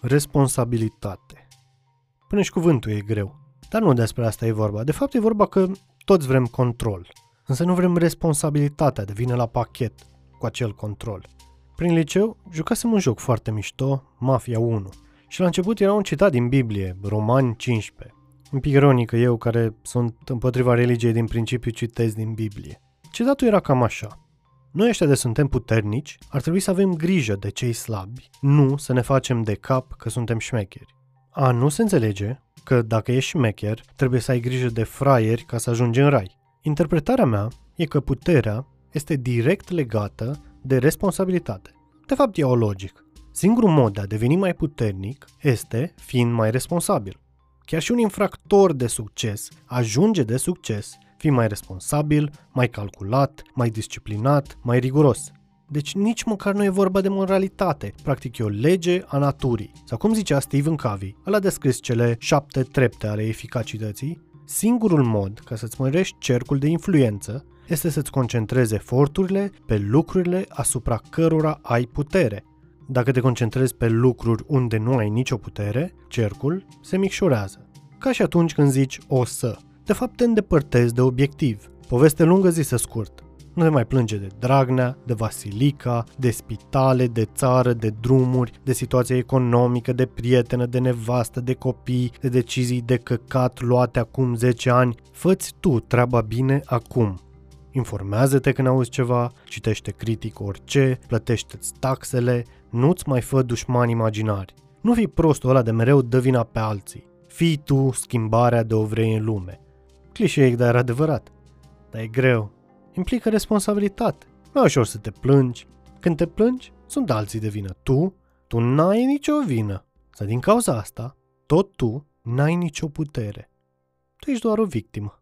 Responsabilitate. Până și cuvântul e greu. Dar nu despre asta e vorba. De fapt e vorba că toți vrem control. Însă nu vrem responsabilitatea de vine la pachet cu acel control. Prin liceu jucasem un joc foarte mișto, Mafia 1. Și la început era un citat din Biblie, Romani 15. Un pic ironică eu care sunt împotriva religiei din principiu citesc din Biblie. Citatul era cam așa. Noi ăștia de suntem puternici, ar trebui să avem grijă de cei slabi, nu să ne facem de cap că suntem șmecheri. A nu se înțelege că dacă ești șmecher, trebuie să ai grijă de fraieri ca să ajungi în rai. Interpretarea mea e că puterea este direct legată de responsabilitate. De fapt, e o logic. Singurul mod de a deveni mai puternic este fiind mai responsabil. Chiar și un infractor de succes ajunge de succes fi mai responsabil, mai calculat, mai disciplinat, mai riguros. Deci nici măcar nu e vorba de moralitate, practic e o lege a naturii. Sau cum zicea Stephen Covey, ăla a descris cele șapte trepte ale eficacității, singurul mod ca să-ți mărești cercul de influență este să-ți concentrezi eforturile pe lucrurile asupra cărora ai putere. Dacă te concentrezi pe lucruri unde nu ai nicio putere, cercul se micșorează. Ca și atunci când zici o să. De fapt te îndepărtezi de obiectiv. Poveste lungă zisă scurt. Nu te mai plânge de Dragnea, de Vasilica, de spitale, de țară, de drumuri, de situație economică, de prietenă, de nevastă, de copii, de decizii de căcat luate acum 10 ani. Făți tu treaba bine acum. Informează-te când auzi ceva, citește critic orice, plătește-ți taxele, nu-ți mai fă dușmani imaginari. Nu fi prostul ăla de mereu dă vina pe alții. Fii tu schimbarea de ovrei în lume. Clișeic, dar adevărat. Dar e greu. Implică responsabilitate. Nu e ușor să te plângi. Când te plângi, sunt alții de vină. Tu, tu n-ai nicio vină. Să din cauza asta, tot tu n-ai nicio putere. Tu ești doar o victimă.